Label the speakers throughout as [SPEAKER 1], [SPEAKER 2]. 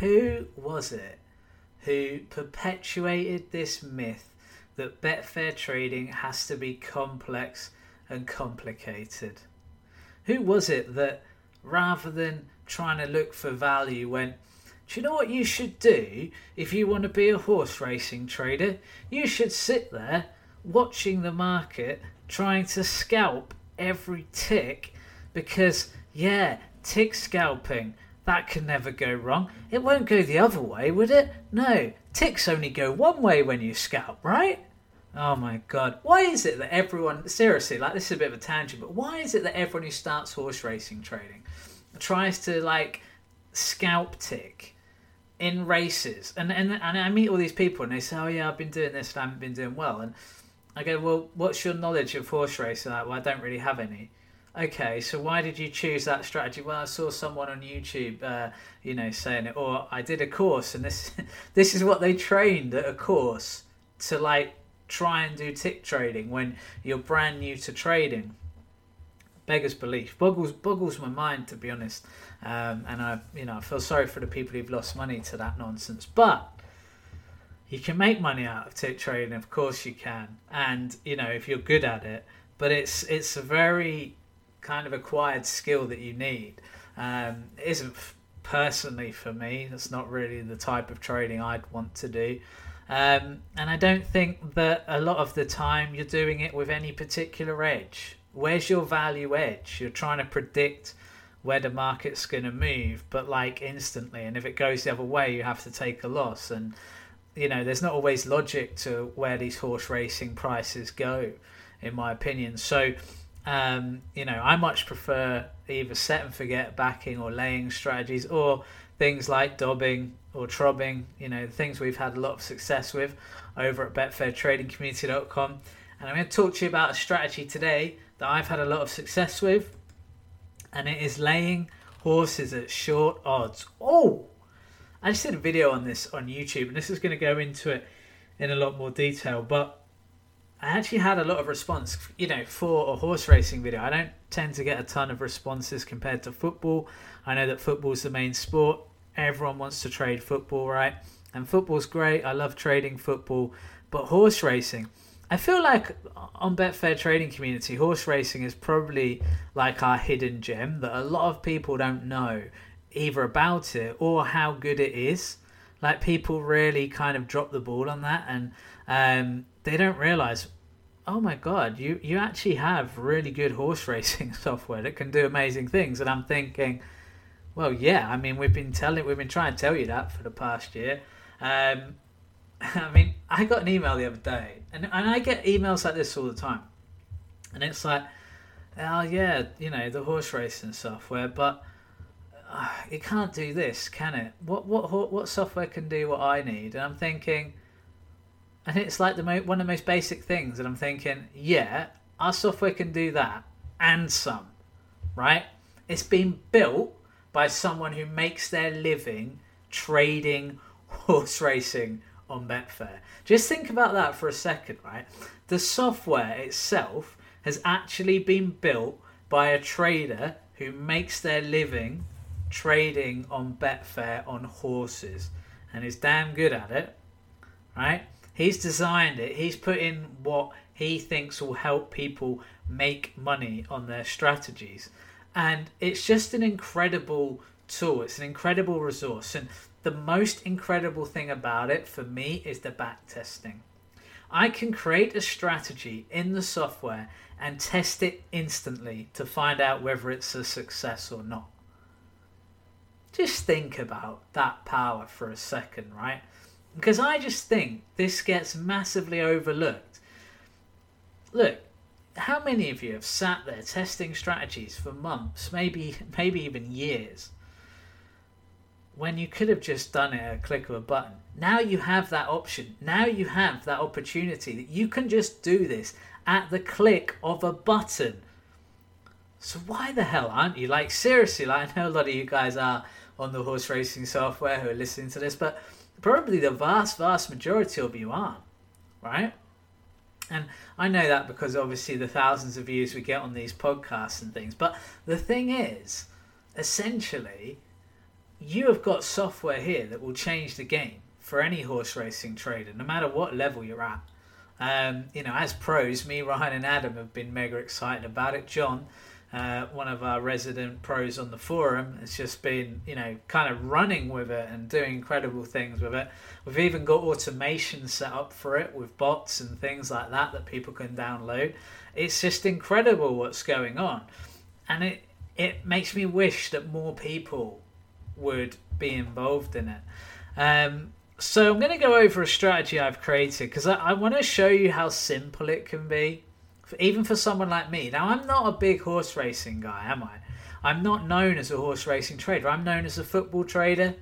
[SPEAKER 1] who was it who perpetuated this myth that Betfair trading has to be complex and complicated? Who was it that rather than trying to look for value went, do you know what you should do if you want to be a horse racing trader? You should sit there watching the market, trying to scalp every tick because, yeah, tick scalping, that can never go wrong. It won't go the other way, would it? No, ticks only go one way when you scalp, right? Oh my god. Why is it that everyone, seriously, like this is a bit of a tangent, but why is it that everyone who starts horse racing trading tries to like scalp tick in races? And, and, and I meet all these people and they say, oh yeah, I've been doing this and I haven't been doing well. And I go, well, what's your knowledge of horse racing? Like, well, I don't really have any. Okay, so why did you choose that strategy? Well, I saw someone on YouTube, uh, you know, saying it, or I did a course, and this this is what they trained at a course to like try and do tick trading when you're brand new to trading. Beggars belief boggles boggles my mind to be honest, um, and I you know I feel sorry for the people who've lost money to that nonsense. But you can make money out of tick trading, of course you can, and you know if you're good at it. But it's it's a very kind of acquired skill that you need. Um, it isn't personally for me. That's not really the type of trading I'd want to do. Um, and I don't think that a lot of the time you're doing it with any particular edge. Where's your value edge? You're trying to predict where the market's going to move, but like instantly. And if it goes the other way, you have to take a loss. And, you know, there's not always logic to where these horse racing prices go, in my opinion. So, um, you know, I much prefer either set and forget backing or laying strategies or things like dobbing or trobbing, you know, the things we've had a lot of success with over at betfairtradingcommunity.com. And I'm going to talk to you about a strategy today that I've had a lot of success with, and it is laying horses at short odds. Oh, I just did a video on this on YouTube, and this is going to go into it in a lot more detail, but I actually had a lot of response, you know, for a horse racing video. I don't tend to get a ton of responses compared to football. I know that football's the main sport. Everyone wants to trade football, right? And football's great. I love trading football, but horse racing, I feel like on Betfair trading community, horse racing is probably like our hidden gem that a lot of people don't know either about it or how good it is. Like people really kind of drop the ball on that and um, they don't realize oh my god you you actually have really good horse racing software that can do amazing things. And i'm thinking well yeah i mean we've been telling we've been trying to tell you that for the past year. Um, i mean i got an email the other day and, and i get emails like this all the time. And it's like oh yeah you know the horse racing software but uh, it can't do this can it? What what what software can do what i need? And i'm thinking and it's like the mo- one of the most basic things, and I'm thinking, yeah, our software can do that and some, right? It's been built by someone who makes their living trading horse racing on Betfair. Just think about that for a second, right? The software itself has actually been built by a trader who makes their living trading on Betfair on horses and is damn good at it, right? He's designed it. He's put in what he thinks will help people make money on their strategies. And it's just an incredible tool. It's an incredible resource. And the most incredible thing about it for me is the back testing. I can create a strategy in the software and test it instantly to find out whether it's a success or not. Just think about that power for a second, right? Because I just think this gets massively overlooked. Look, how many of you have sat there testing strategies for months, maybe maybe even years, when you could have just done it at a click of a button? Now you have that option. Now you have that opportunity that you can just do this at the click of a button. So why the hell aren't you? Like seriously, like I know a lot of you guys are on the horse racing software who are listening to this, but probably the vast, vast majority of you aren't, right? And I know that because obviously the thousands of views we get on these podcasts and things. But the thing is, essentially, you have got software here that will change the game for any horse racing trader, no matter what level you're at. Um, you know, as pros, me, Ryan, and Adam have been mega excited about it. John, uh, one of our resident pros on the forum, has just been, you know, kind of running with it and doing incredible things with it. We've even got automation set up for it with bots and things like that that people can download. It's just incredible what's going on, and it it makes me wish that more people would be involved in it. Um, so I'm going to go over a strategy I've created because I, I want to show you how simple it can be, even for someone like me. Now I'm not a big horse racing guy, am I? I'm not known as a horse racing trader. I'm known as a football trader,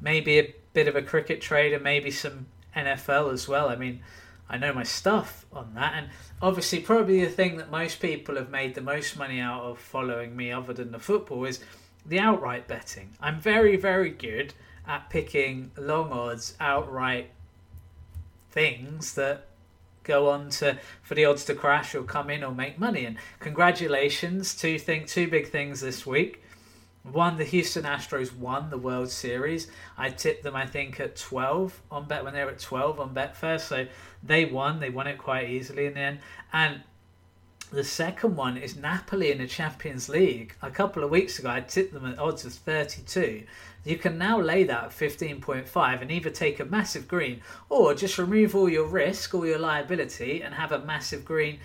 [SPEAKER 1] maybe a bit of a cricket trader, maybe some NFL as well. I mean, I know my stuff on that, and obviously, probably the thing that most people have made the most money out of following me, other than the football, is the outright betting. I'm very, very good at picking long odds outright things that go on to for the odds to crash or come in or make money. And congratulations, two thing two big things this week. One, the Houston Astros won the World Series. I tipped them, I think, at twelve on bet when they were at twelve on Betfair, so they won. They won it quite easily in the end. And the second one is Napoli in the Champions League. A couple of weeks ago, I tipped them at odds of 32. You can now lay that at 15.5 and either take a massive green or just remove all your risk, all your liability, and have a massive green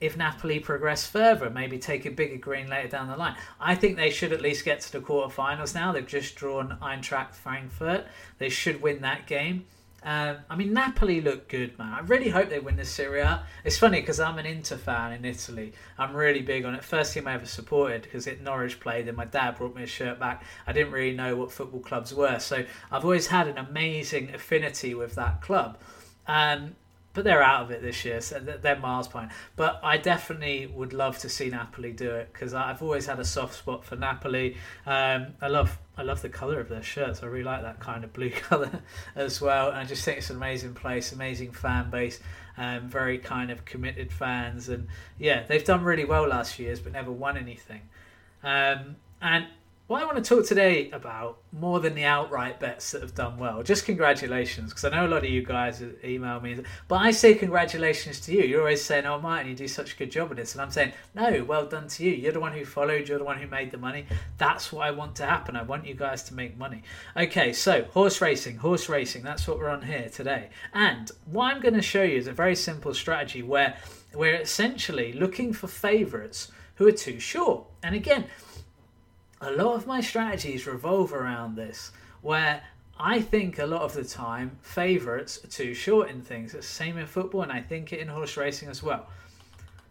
[SPEAKER 1] if Napoli progress further, maybe take a bigger green later down the line. I think they should at least get to the quarterfinals now. They've just drawn Eintracht Frankfurt. They should win that game. Um, I mean, Napoli look good, man. I really hope they win the Serie A. It's funny because I'm an Inter fan in Italy. I'm really big on it. First team I ever supported because it Norwich played, and my dad brought me a shirt back. I didn't really know what football clubs were, so I've always had an amazing affinity with that club. Um, but they're out of it this year, so they're miles behind. But I definitely would love to see Napoli do it because I've always had a soft spot for Napoli. Um, I love I love the colour of their shirts. I really like that kind of blue colour as well. And I just think it's an amazing place, amazing fan base, um, very kind of committed fans. And yeah, they've done really well last years, but never won anything. Um, and what I want to talk today about more than the outright bets that have done well. Just congratulations, because I know a lot of you guys email me, but I say congratulations to you. You're always saying, "Oh, Martin, you do such a good job of this," and I'm saying, "No, well done to you. You're the one who followed. You're the one who made the money. That's what I want to happen. I want you guys to make money." Okay, so horse racing, horse racing. That's what we're on here today. And what I'm going to show you is a very simple strategy where we're essentially looking for favourites who are too short. And again a lot of my strategies revolve around this, where I think a lot of the time favourites are too short in things. It's the same in football, and I think it in horse racing as well.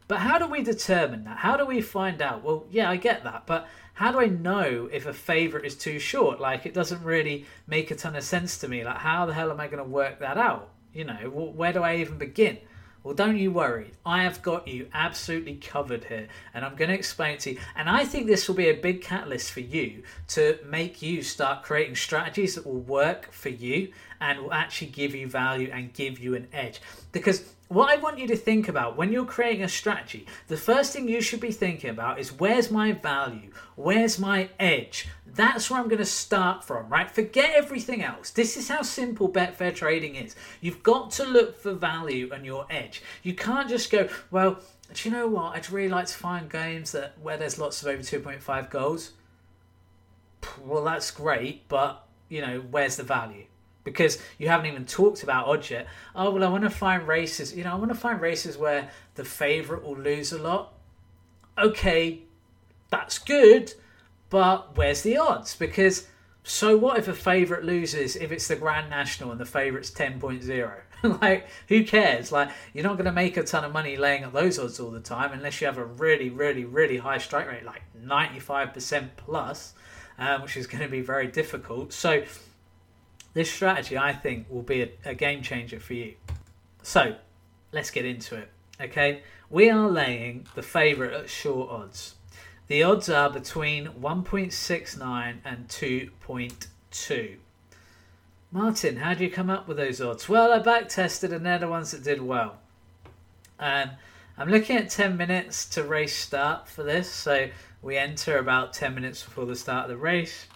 [SPEAKER 1] But how do we determine that? How do we find out? Well, yeah, I get that, but how do I know if a favourite is too short? Like, it doesn't really make a ton of sense to me. Like, how the hell am I going to work that out? You know, where do I even begin? Well, don't you worry. I have got you absolutely covered here, and I'm going to explain to you. And I think this will be a big catalyst for you to make you start creating strategies that will work for you and will actually give you value and give you an edge. Because what I want you to think about when you're creating a strategy, the first thing you should be thinking about is where's my value? Where's my edge? That's where I'm going to start from, right? Forget everything else. This is how simple Betfair trading is. You've got to look for value and your edge. You can't just go, well, do you know what? I'd really like to find games that where there's lots of over 2.5 goals. Well, that's great, but you know, where's the value? Because you haven't even talked about odds yet. Oh well, I want to find races. You know, I want to find races where the favourite will lose a lot. Okay, that's good, but where's the odds? Because so what if a favourite loses if it's the Grand National and the favourite's 10.0? like, who cares? Like, you're not going to make a ton of money laying at those odds all the time unless you have a really, really, really high strike rate, like 95% plus, um, which is going to be very difficult. So, this strategy, I think, will be a, a game changer for you. So, let's get into it. Okay, we are laying the favourite at short odds. The odds are between 1.69 and 2.2. Martin, how do you come up with those odds? Well, I back tested and they're the ones that did well. Um, I'm looking at 10 minutes to race start for this, so we enter about 10 minutes before the start of the race.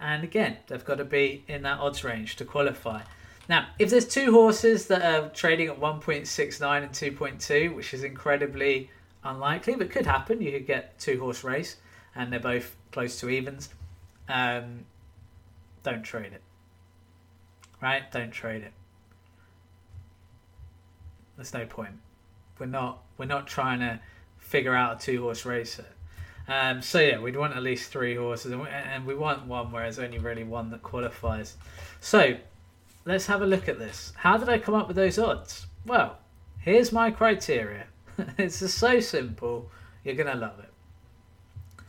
[SPEAKER 1] And again, they've got to be in that odds range to qualify. Now, if there's two horses that are trading at 1.69 and 2.2, which is incredibly unlikely, but could happen, you could get two horse race and they're both close to evens. Um, don't trade it. Right? Don't trade it. There's no point. We're not we're not trying to figure out a two horse racer. Um, so yeah, we'd want at least three horses, and we, and we want one where there's only really one that qualifies. So let's have a look at this. How did I come up with those odds? Well, here's my criteria. it's just so simple. You're gonna love it.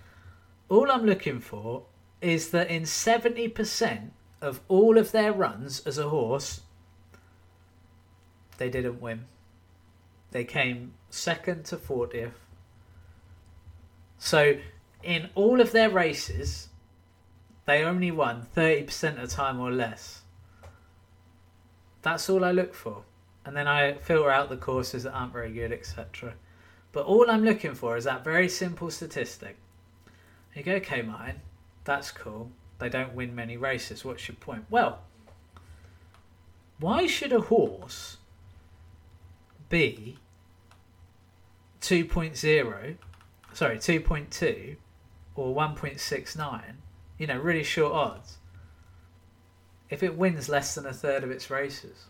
[SPEAKER 1] All I'm looking for is that in 70% of all of their runs as a horse, they didn't win. They came second to 40th. So, in all of their races, they only won 30% of the time or less. That's all I look for. And then I filter out the courses that aren't very good, etc. But all I'm looking for is that very simple statistic. You go, okay, mine, that's cool. They don't win many races. What's your point? Well, why should a horse be 2.0, sorry, 2.2 or 1.69, you know, really short odds, if it wins less than a third of its races?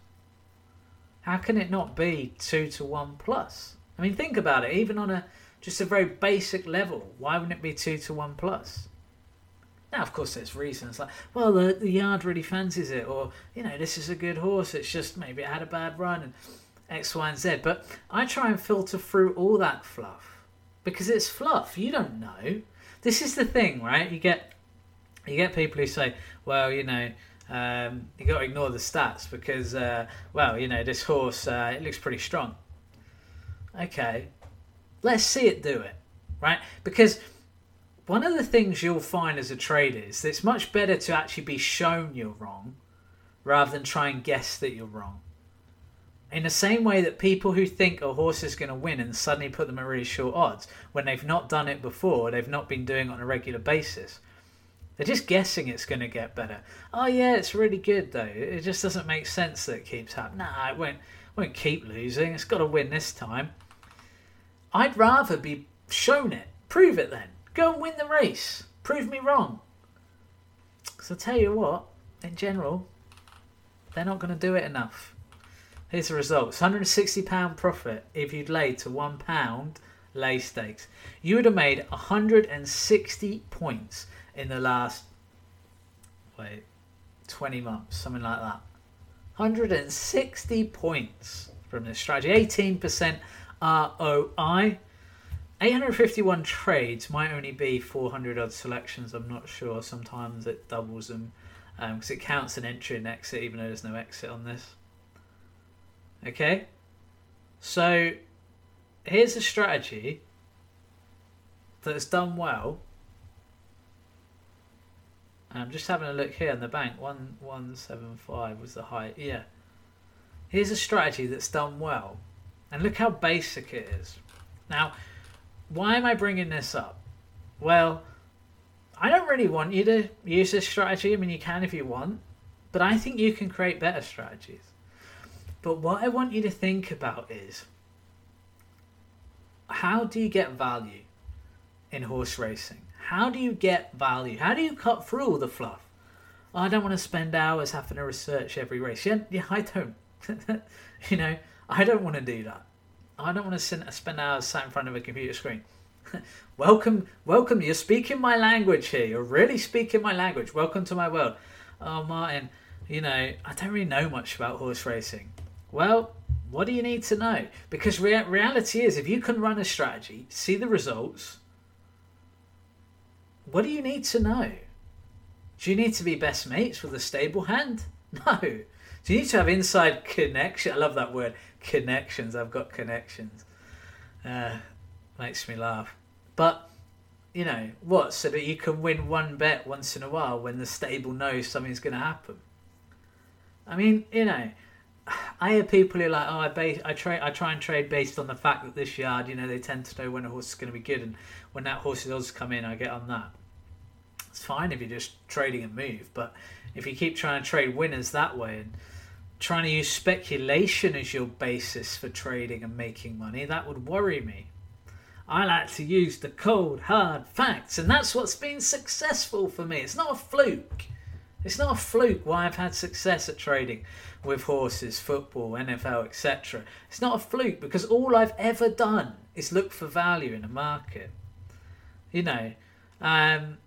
[SPEAKER 1] How can it not be 2 to 1 plus? I mean, think about it, even on a just a very basic level, why wouldn't it be 2 to 1 plus? Now, of course, there's reasons like, well, the, the yard really fancies it, or, you know, this is a good horse, it's just maybe it had a bad run, and X, Y, and Z. But I try and filter through all that fluff because it's fluff. You don't know. This is the thing, right? You get you get people who say, well, you know, um, you got to ignore the stats because, uh, well, you know, this horse uh, it looks pretty strong. Okay, let's see it do it, right? Because one of the things you'll find as a trader is that it's much better to actually be shown you're wrong rather than try and guess that you're wrong. In the same way that people who think a horse is going to win and suddenly put them at really short odds when they've not done it before, they've not been doing it on a regular basis. They're just guessing it's going to get better. Oh yeah, it's really good though. It just doesn't make sense that it keeps happening. Nah, it won't, won't keep losing. It's got to win this time. I'd rather be shown it. Prove it then. Go and win the race. Prove me wrong. Because I tell you what, in general, they're not going to do it enough. Here's the results £160 profit if you'd laid to £1 lay stakes. You would have made 160 points in the last, wait, 20 months, something like that. 160 points from this strategy. 18% ROI. 851 trades might only be 400 odd selections. I'm not sure. Sometimes it doubles them because um, it counts an entry and exit, even though there's no exit on this. Okay, so here's a strategy that's done well. I'm just having a look here on the bank. One one seven five was the high. Yeah. Here's a strategy that's done well, and look how basic it is. Now, why am I bringing this up? Well, I don't really want you to use this strategy. I mean, you can if you want, but I think you can create better strategies. But what I want you to think about is how do you get value in horse racing? How do you get value? How do you cut through all the fluff? Oh, I don't want to spend hours having to research every race. Yeah, yeah I don't. you know, I don't want to do that. I don't want to spend hours sat in front of a computer screen. welcome, welcome. You're speaking my language here. You're really speaking my language. Welcome to my world. Oh, Martin, you know, I don't really know much about horse racing. Well, what do you need to know? Because rea- reality is, if you can run a strategy, see the results, what do you need to know? Do you need to be best mates with a stable hand? No. Do you need to have inside connection? I love that word, connections. I've got connections. Uh, makes me laugh. But you know what? So that you can win one bet once in a while when the stable knows something's going to happen. I mean, you know, I hear people who are like, oh, I base, I try, I try and trade based on the fact that this yard, you know, they tend to know when a horse is going to be good, and when that horse's odds come in, I get on that. It's fine if you're just trading a move, but if you keep trying to trade winners that way and trying to use speculation as your basis for trading and making money, that would worry me. I like to use the cold, hard facts, and that's what's been successful for me. It's not a fluke. It's not a fluke why I've had success at trading with horses, football, NFL, etc. It's not a fluke because all I've ever done is look for value in a market. You know, um,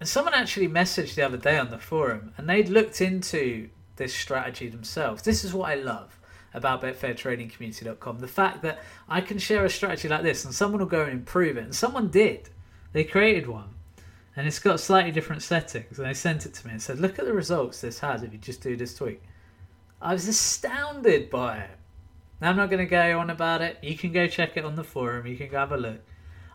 [SPEAKER 1] and someone actually messaged the other day on the forum and they'd looked into this strategy themselves. This is what I love about betfairtradingcommunity.com. The fact that I can share a strategy like this and someone will go and improve it. And someone did. They created one. And it's got slightly different settings. And they sent it to me and said, look at the results this has if you just do this tweak. I was astounded by it. Now, I'm not going to go on about it. You can go check it on the forum. You can go have a look.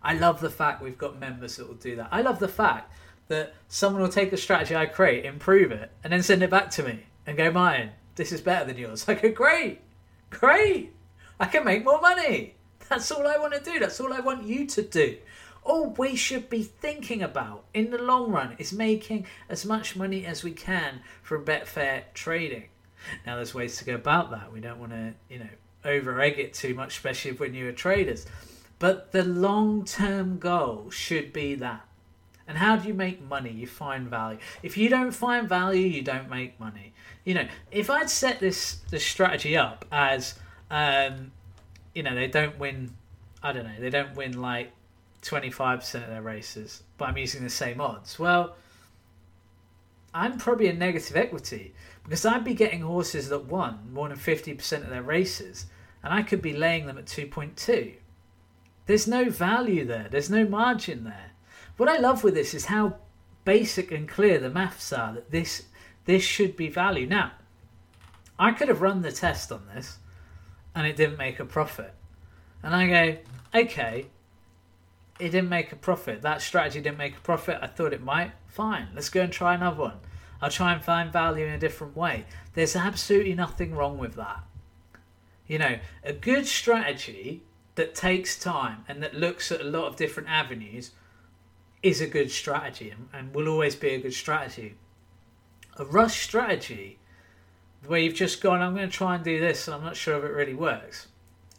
[SPEAKER 1] I love the fact we've got members that will do that. I love the fact that someone will take a strategy I create, improve it, and then send it back to me and go, mine, this is better than yours. I go, great, great. I can make more money. That's all I want to do. That's all I want you to do. All we should be thinking about in the long run is making as much money as we can from Betfair trading. Now, there's ways to go about that. We don't want to, you know, over egg it too much, especially when you're traders. But the long term goal should be that. And how do you make money? You find value. If you don't find value, you don't make money. You know, if I'd set this this strategy up as, um, you know, they don't win. I don't know. They don't win like twenty five percent of their races, but I'm using the same odds. Well, I'm probably a negative equity because I'd be getting horses that won more than fifty percent of their races, and I could be laying them at two point two. There's no value there. There's no margin there. What I love with this is how basic and clear the maths are that this this should be value. Now, I could have run the test on this and it didn't make a profit. And I go, okay, it didn't make a profit. That strategy didn't make a profit. I thought it might. Fine, let's go and try another one. I'll try and find value in a different way. There's absolutely nothing wrong with that. You know, a good strategy that takes time and that looks at a lot of different avenues is a good strategy and, and will always be a good strategy. A rush strategy, where you've just gone, I'm going to try and do this and I'm not sure if it really works,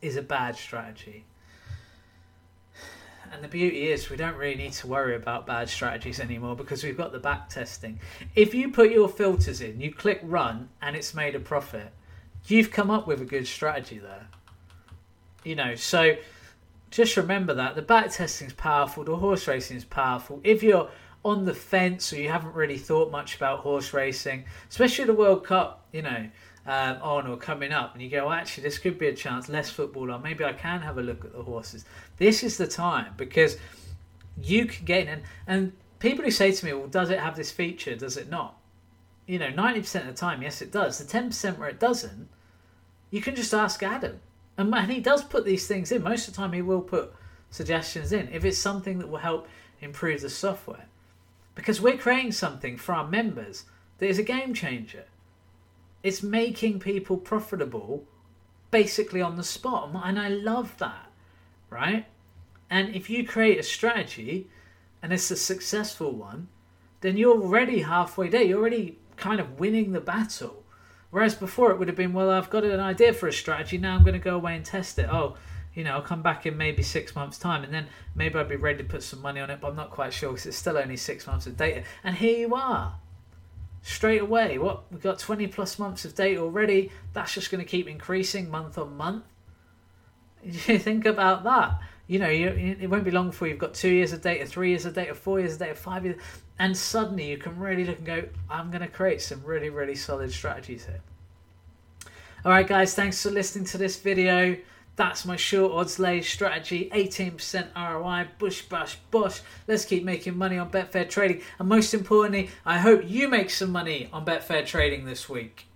[SPEAKER 1] is a bad strategy. And the beauty is, we don't really need to worry about bad strategies anymore because we've got the back testing. If you put your filters in, you click run, and it's made a profit, you've come up with a good strategy there. You know, so just remember that the back testing is powerful, the horse racing is powerful. If you're on the fence or you haven't really thought much about horse racing, especially the World Cup, you know, um, on or coming up, and you go, well, actually, this could be a chance, less football on, maybe I can have a look at the horses. This is the time because you can get in. And, and people who say to me, well, does it have this feature? Does it not? You know, 90% of the time, yes, it does. The 10% where it doesn't, you can just ask Adam. And, and he does put these things in. Most of the time, he will put suggestions in if it's something that will help improve the software. Because we're creating something for our members that is a game changer. It's making people profitable basically on the spot. And I love that, right? And if you create a strategy and it's a successful one, then you're already halfway there. You're already kind of winning the battle. Whereas before it would have been, well, I've got an idea for a strategy. Now I'm going to go away and test it. Oh, you know, I'll come back in maybe six months' time, and then maybe I'll be ready to put some money on it. But I'm not quite sure because it's still only six months of data. And here you are, straight away. What we've got 20 plus months of data already. That's just going to keep increasing month on month. You think about that. You know, you, it won't be long before you've got two years of data, three years of data, four years of data, five years and suddenly you can really look and go, I'm going to create some really, really solid strategies here. All right, guys, thanks for listening to this video. That's my short odds lay strategy 18% ROI, bush, bash, bush. Let's keep making money on Betfair trading. And most importantly, I hope you make some money on Betfair trading this week.